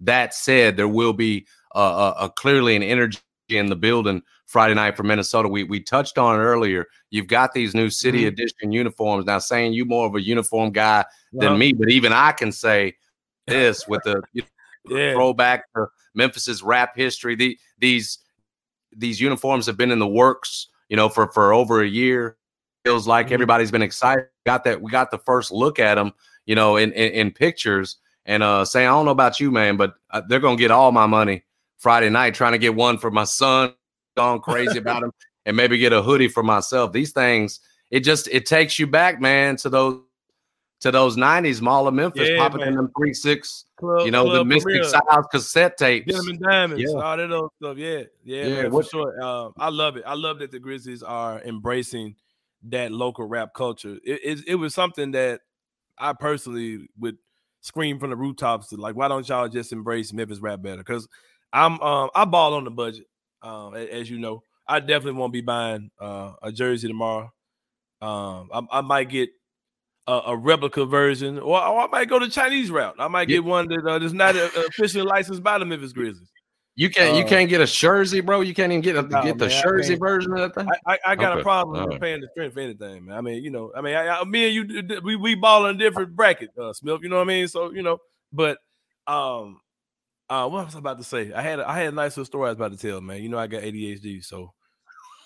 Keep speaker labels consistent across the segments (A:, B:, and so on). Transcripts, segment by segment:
A: That said, there will be uh, a, a clearly an energy in the building Friday night for Minnesota. We we touched on it earlier. You've got these new City
B: Mm-hmm.
A: Edition uniforms. Now, Sain you more of a uniform guy
B: Well-
A: than me, but even I can say this with the you know,
B: Yeah.
A: throwback to Memphis's rap history. The, these these uniforms have been in the works, you know, for for over a year. Feels
B: Mm-hmm.
A: like everybody's been excited. Got that? We got the first look at them, you know, in in, in pictures. And uh, Sain, I don't know about you, man, but uh, they're gonna get all my money Friday night trying to get one for my son. Gone crazy about him, and maybe get a hoodie for myself. These things, it just it takes you back, man, to those to those '90s Mall of Memphis,
B: Yeah,
A: popping
B: man.
A: in them three six,
B: Club,
A: you know, the Mystic. Styles cassette tapes.
B: Gentleman Diamonds,
A: Yeah.
B: all that other stuff. Yeah, yeah,
A: Yeah,
B: man,
A: what-
B: for sure. Um, I love it. I love that the Grizzlies are embracing that local rap culture. It, it, it was something that I personally would scream from the rooftops to like, why don't y'all just embrace Memphis rap better? Because I'm um I ball on the budget. Um, as you know, I definitely won't be buying uh, a jersey tomorrow. Um, I, I might get a, a replica version, or, or I might go the Chinese route. I might get one that uh, that's not uh, officially licensed by the Memphis Grizzlies.
A: You can't you
B: Uh,
A: can't get a jersey, bro. You can't even get a,
B: Nah,
A: get the
B: man,
A: jersey version of that thing.
B: I, I, I got
A: Okay,
B: a problem with
A: right.
B: paying the strength for anything, man. I mean, you know, I mean, I, I, me and you, we we ball in a different bracket, uh, Smith. You know what I mean? So you know, but um, uh, what was I about to say? I had a, I had a nice little story I was about to tell, man. You know, I got ADHD, so.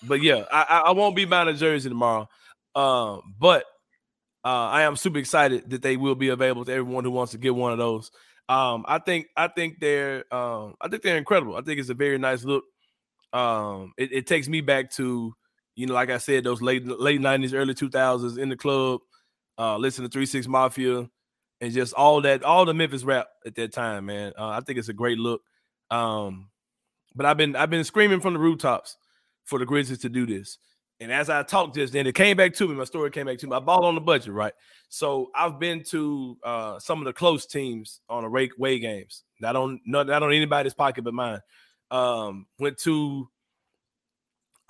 B: But yeah, I I, I won't be buying a jersey tomorrow, um, but uh, I am super excited that they will be available to everyone who wants to get one of those. Um, I think I think they're um, I think they're incredible. I think it's a very nice look. Um, it, it takes me back to you know, like I said, those late late nineties, early two thousands in the club, uh, listen to Three Six Mafia, and just all that, all the Memphis rap at that time, man. Uh, I think it's a great look. Um, but I've been I've been screaming from the rooftops for the Grizzlies to do this. And as I talked just then, it came back to me. My story came back to me. I bought on the budget, right? So I've been to uh, some of the close teams on the rake way games. Not on not, not on anybody's pocket but mine. Um, went to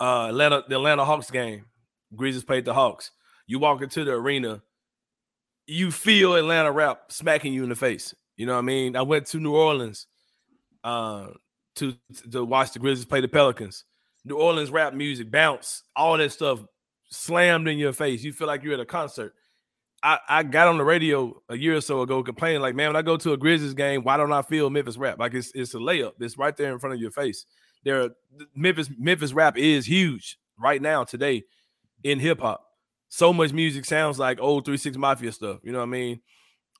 B: uh, Atlanta, the Atlanta Hawks game. Grizzlies played the Hawks. You walk into the arena, you feel Atlanta rap smacking you in the face. You know what I mean? I went to New Orleans uh, to to watch the Grizzlies play the Pelicans. New Orleans rap music, bounce, all that stuff slammed in your face. You feel like you're at a concert. I, I got on the radio a year or so ago complaining, like, man, when I go to a Grizzlies game, why don't I feel Memphis rap? Like it's it's a layup. It's right there in front of your face. There, are- Memphis Memphis rap is huge right now today in hip hop. So much music sounds like old Three Six Mafia stuff. You know what I mean?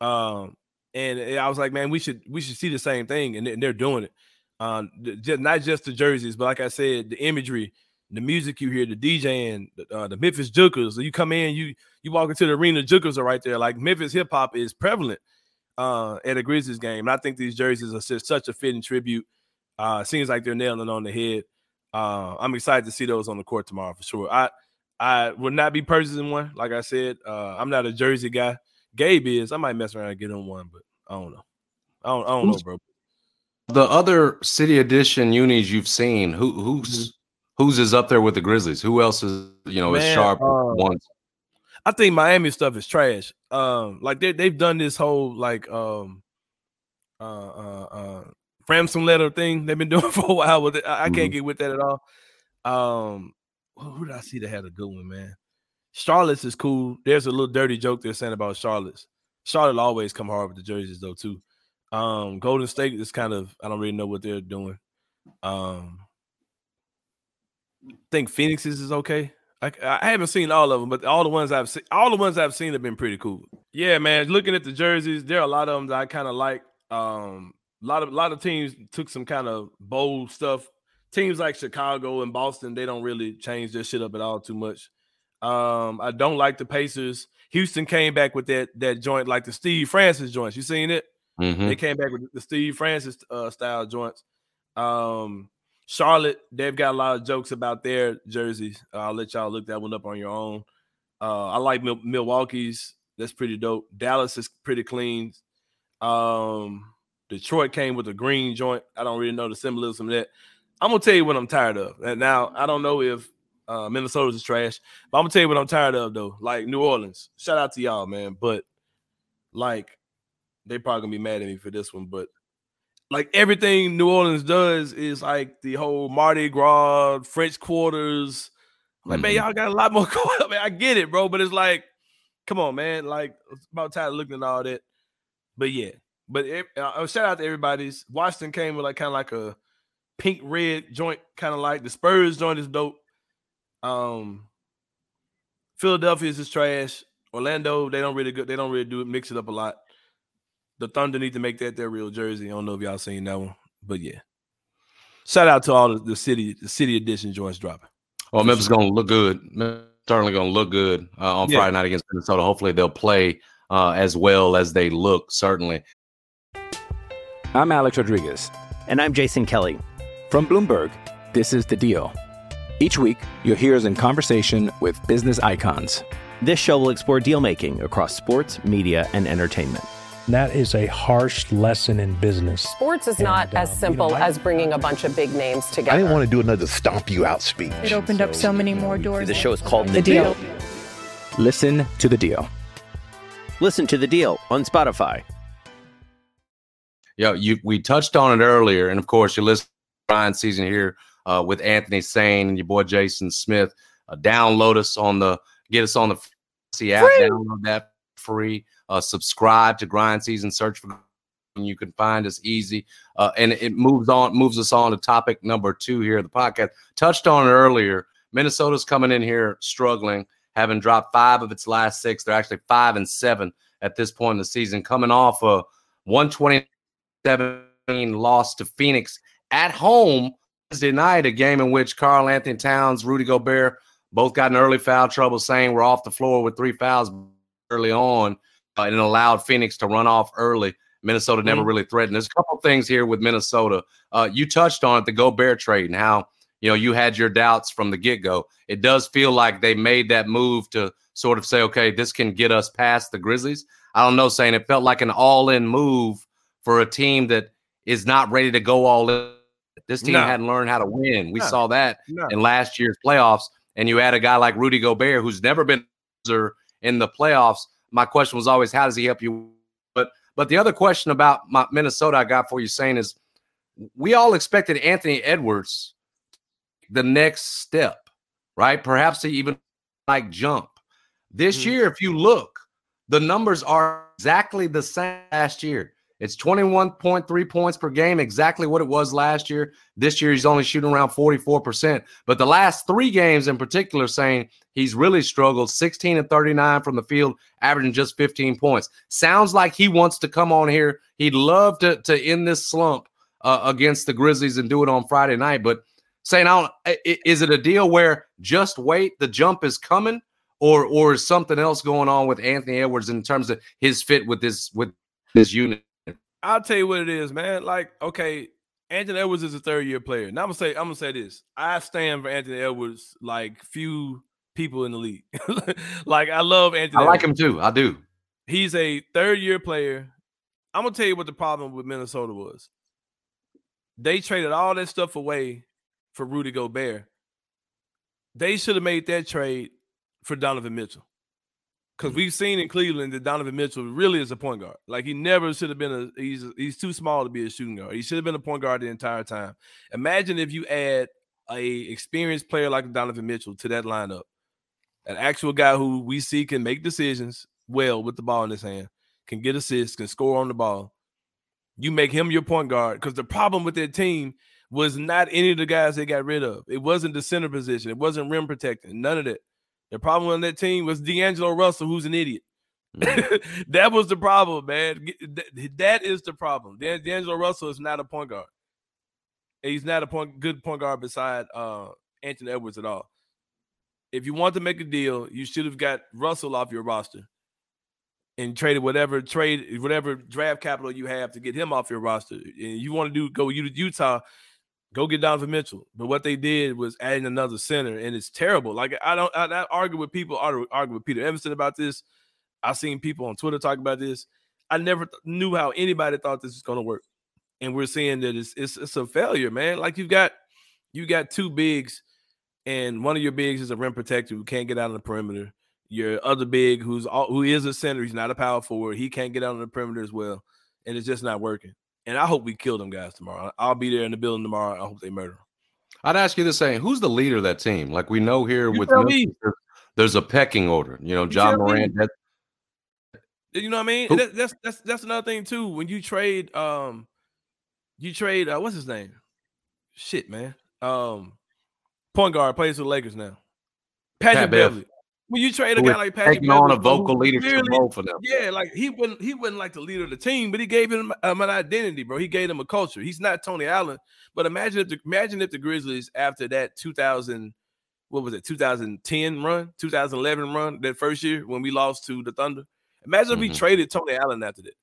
B: Um, and I was like, man, we should we should see the same thing, and they're doing it. Um, just, not just the jerseys, but like I said, the imagery, the music you hear, the DJing, the, uh, the Memphis Jukers. You come in, you you walk into the arena, Jukers are right there. Like Memphis hip hop is prevalent uh, at a Grizzlies game, and I think these jerseys are just such a fitting tribute. Uh, seems like they're nailing it on the head. Uh, I'm excited to see those on the court tomorrow for sure. I I would not be purchasing one, like I said. Uh, I'm not a jersey guy. Gabe is. I might mess around and get him one, but I don't know. I don't, I don't know, bro.
A: The other city edition unis you've seen, who who's who's is up there with the Grizzlies? Who else is you know is sharp
B: uh,
A: ones?
B: I think Miami stuff is trash. Um, like they they've done this whole like um uh uh uh ransom letter thing they've been doing for a while with it. I, I can't
A: Mhm.
B: get with that at all. Um who who did I see that had a good one, man? Charlotte's is cool. There's a little dirty joke they're saying about Charlotte's. Charlotte always come hard with the jerseys though, too. Um, Golden State is kind of I don't really know what they're doing. Um, I think Phoenix is, okay. I, I haven't seen all of them, but all the ones I've seen, all the ones I've seen have been pretty cool. Yeah, man. Looking at the jerseys, there are a lot of them that I kind of like. Um, a lot of a lot of teams took some kind of bold stuff. Teams like Chicago and Boston, they don't really change their shit up at all too much. Um, I don't like the Pacers. Houston came back with that that joint, like the Steve Francis joints. You seen it?
A: Mhm.
B: They came back with the Steve Francis uh, style joints. Um, Charlotte, they've got a lot of jokes about their jerseys. I'll let y'all look that one up on your own. Uh, I like Mil- Milwaukee's. That's pretty dope. Dallas is pretty clean. Um, Detroit came with a green joint. I don't really know the symbolism of that. I'm gonna tell you what I'm tired of. And now I don't know if uh, Minnesota's is trash, but I'm gonna tell you what I'm tired of though. Like New Orleans. Shout out to y'all, man. But like they probably gonna be mad at me for this one, but like everything New Orleans does is like the whole Mardi Gras, French quarters. Like, man,
A: Mhm.
B: y'all got a lot more going on. Man, I get it, bro, but it's like, come on, man. Like, it's about tired of looking at all that. But yeah, but ev- uh, shout out to everybody's. Washington came with like kind of like a pink red joint, kind of like the Spurs joint is dope. Um, Philadelphia's is trash. Orlando, they don't really good. They don't really do it. Mix it up a lot. The Thunder need to make that their real jersey. I don't know if y'all seen that one, but yeah. Shout out to all the, the city, the city edition joints dropping.
A: Well, Memphis is going to look good. Memphis certainly going to look good uh, on
B: Yeah.
A: Friday night against Minnesota. Hopefully, they'll play uh, as well as they look. Certainly.
C: I'm Alex Rodriguez.
D: And I'm Jason Kelly.
C: From Bloomberg, this is The Deal. Each week, you'll hear us in conversation with business icons.
D: This show will explore deal making across sports, media, and entertainment.
E: That is a harsh lesson in business.
F: Sports is
E: And,
F: not
E: uh,
F: as
E: you know,
F: simple as bringing a bunch of big names together.
G: I didn't want to do another stomp you out speech.
H: It opened up so many more doors.
D: The show is called
H: The Deal.
C: Listen to The Deal.
D: Listen to the deal on Spotify.
A: Yeah, you we touched on it earlier, and of course, you listen to Grind Season here uh, with Anthony Sain and your boy Jason Smith. Uh, download us on the get us on the Fantasy app. Download that free. Uh, subscribe to Grind Season. Search for you can find us easy. Uh, and it moves on moves us on to topic number two here the podcast. Touched on earlier. Minnesota's coming in here struggling, having dropped five of its last six. They're actually five and seven at this point in the season, coming off a 127 loss to Phoenix at home Wednesday night, a game in which Karl-Anthony Towns, Rudy Gobert both got in early foul trouble, Sain we're off the floor with three fouls early on, uh, and it allowed Phoenix to run off early. Minnesota never
B: Mhm.
A: really threatened. There's a couple things here with Minnesota. Uh, you touched on it, the Gobert trade, and how you know you had your doubts from the get go. It does feel like they made that move to sort of say, okay, this can get us past the Grizzlies. I don't know, Sain it felt like an all in move for a team that is not ready to go all in. This team
B: No.
A: hadn't learned how to win. We
B: No.
A: saw that
B: No.
A: in last year's playoffs. And you add a guy like Rudy Gobert, who's never been in the playoffs. My question was always, how does he help you? But but the other question about my Minnesota I got for you Sain is, we all expected Anthony Edwards the next step, right? Perhaps to even like jump. This
B: Mhm.
A: year, if you look, the numbers are exactly the same last year. It's 21.3 points per game, exactly what it was last year. This year, he's only shooting around 44%. But the last three games in particular, Sain he's really struggled 16 and 39 from the field, averaging just 15 points. Sounds like he wants to come on here. He'd love to, to end this slump uh, against the Grizzlies and do it on Friday night. But Sain, I don't, is it a deal where just wait, the jump is coming? Or, or is something else going on with Anthony Edwards in terms of his fit with this with this unit?
B: I'll tell you what it is, man. Like, okay, Anthony Edwards is a third year player. Now I'm gonna say, I'm gonna say this. I stand for Anthony Edwards like few people in the league. like, I love Anthony.
A: I like
B: Edwards.
A: him too. I do.
B: He's a third year player. I'm gonna tell you what the problem with Minnesota was. They traded all that stuff away for Rudy Gobert. They should have made that trade for Donovan Mitchell. Because we've seen in Cleveland that Donovan Mitchell really is a point guard. Like he never should have been a he's he's too small to be a shooting guard. He should have been a point guard the entire time. Imagine if you add a experienced player like Donovan Mitchell to that lineup, an actual guy who we see can make decisions well with the ball in his hand, can get assists, can score on the ball. You make him your point guard because the problem with that team was not any of the guys they got rid of. It wasn't the center position. It wasn't rim protecting. None of that. The problem on that team was D'Angelo Russell, who's an idiot. Mm-hmm. that was the problem, man. That is the problem. D'Angelo Russell is not a point guard. He's not a point good point guard beside uh, Anthony Edwards at all. If you want to make a deal, you should have got Russell off your roster and traded whatever trade whatever draft capital you have to get him off your roster. And you want to do go to Utah, go get Donovan Mitchell. But what they did was adding another center, and it's terrible. Like I don't I, I argue with people, I argue with Peter Evanston about this. I've seen people on Twitter talk about this. I never th- knew how anybody thought this was going to work, and we're seeing that it's, it's it's a failure, man. Like you've got you got two bigs, and one of your bigs is a rim protector who can't get out on the perimeter. Your other big, who's all, who is a center, he's not a power forward. He can't get out on the perimeter as well, and it's just not working. And I hope we kill them guys tomorrow. I'll be there in the building tomorrow. I hope they murder.
A: I'd ask you the same: Who's the leader of that team? Like we know here you with there's a pecking order. You know, Ja Morant. That,
B: you know what I mean? That, that's that's that's another thing too. When you trade, um, you trade uh, what's his name? Shit, man. Um, point guard plays for the Lakers now. Patrick Pat Beverley. When you trade a guy like Patrick
A: taking on a vocal leadership role for them.
B: Yeah, like he wouldn't he wouldn't like the leader of the team, but he gave him um, an identity, bro. He gave him a culture. He's not Tony Allen, but imagine if the imagine if the Grizzlies after that 2000 what was it 2010 run 2011 run that first year when we lost to the Thunder Imagine mm-hmm. if we mm-hmm. traded Tony Allen after that.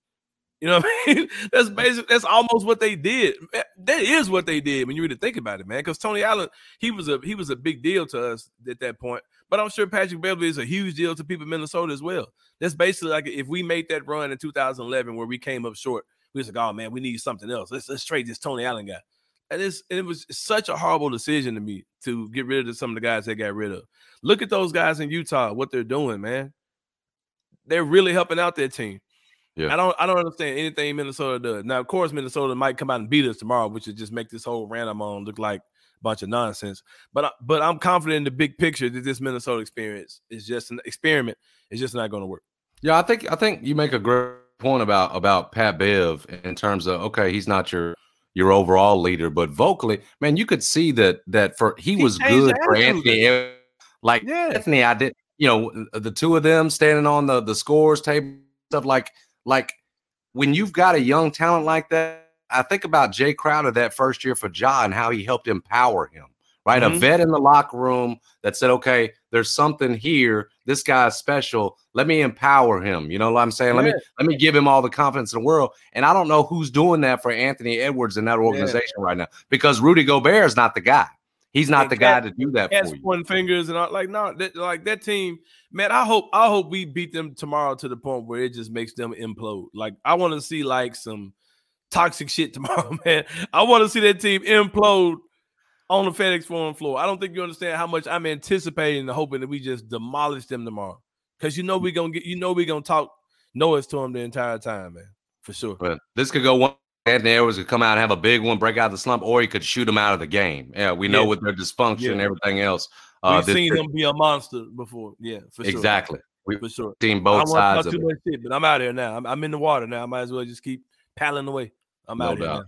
B: You know what I mean? That's basic. That's almost what they did. That is what they did when you really think about it, man. Because Tony Allen, he was a he was a big deal to us at that point. But I'm sure Patrick Beverley is a huge deal to people in Minnesota as well. That's basically like if we made that run in 2011 where we came up short, we was like, oh man, we need something else. Let's let's trade this Tony Allen guy. And it's it was such a horrible decision to me to get rid of some of the guys they got rid of. Look at those guys in Utah, what they're doing, man they're really helping out their team. Yeah. I don't I don't understand anything Minnesota does. Now, of course, Minnesota might come out and beat us tomorrow, which would just make this whole random on look like a bunch of nonsense. But uh, but I'm confident in the big picture that this Minnesota experience is just an experiment. It's just not going to work.
A: Yeah, I think I think you make a great point about about Pat Bev in terms of okay, he's not your your overall leader, but vocally, man, you could see that that for he, he was good for Anthony. Like yeah. Anthony, I did you know the two of them standing on the the scores table stuff like like when you've got a young talent like that i think about Jae Crowder that first year for ja and how he helped empower him right? Mm-hmm. a vet in the locker room that said okay there's something here. This guy's special. Let me empower him. You know what i'm saying? Yeah. let me let me give him all the confidence in the world. And i don't know who's doing that for anthony edwards in that organization yeah. right now because rudy gobert is not the guy He's not the guy to do that for you.
B: Pointing fingers and all, like no, that, like that team, man. I hope I hope we beat them tomorrow to the point where it just makes them implode. Like I want to see like some toxic shit tomorrow, man. I want to see that team implode on the FedEx Forum floor. I don't think you understand how much I'm anticipating and hoping that we just demolish them tomorrow. Because you know we're gonna get, you know we're gonna talk noise to them the entire time, man, for sure.
A: But this could go one Anthony Edwards could come out and have a big one, break out the slump, or he could shoot him out of the game. Yeah, we know yeah. with their dysfunction yeah. and everything else.
B: Uh, We've seen him be a monster before. Yeah, for
A: sure. Exactly.
B: We, for sure.
A: Seen both sides of
B: it. Shit, but I'm out here now. I'm, I'm, in the water now. I might as well just keep paddling away. I'm no out doubt. here now.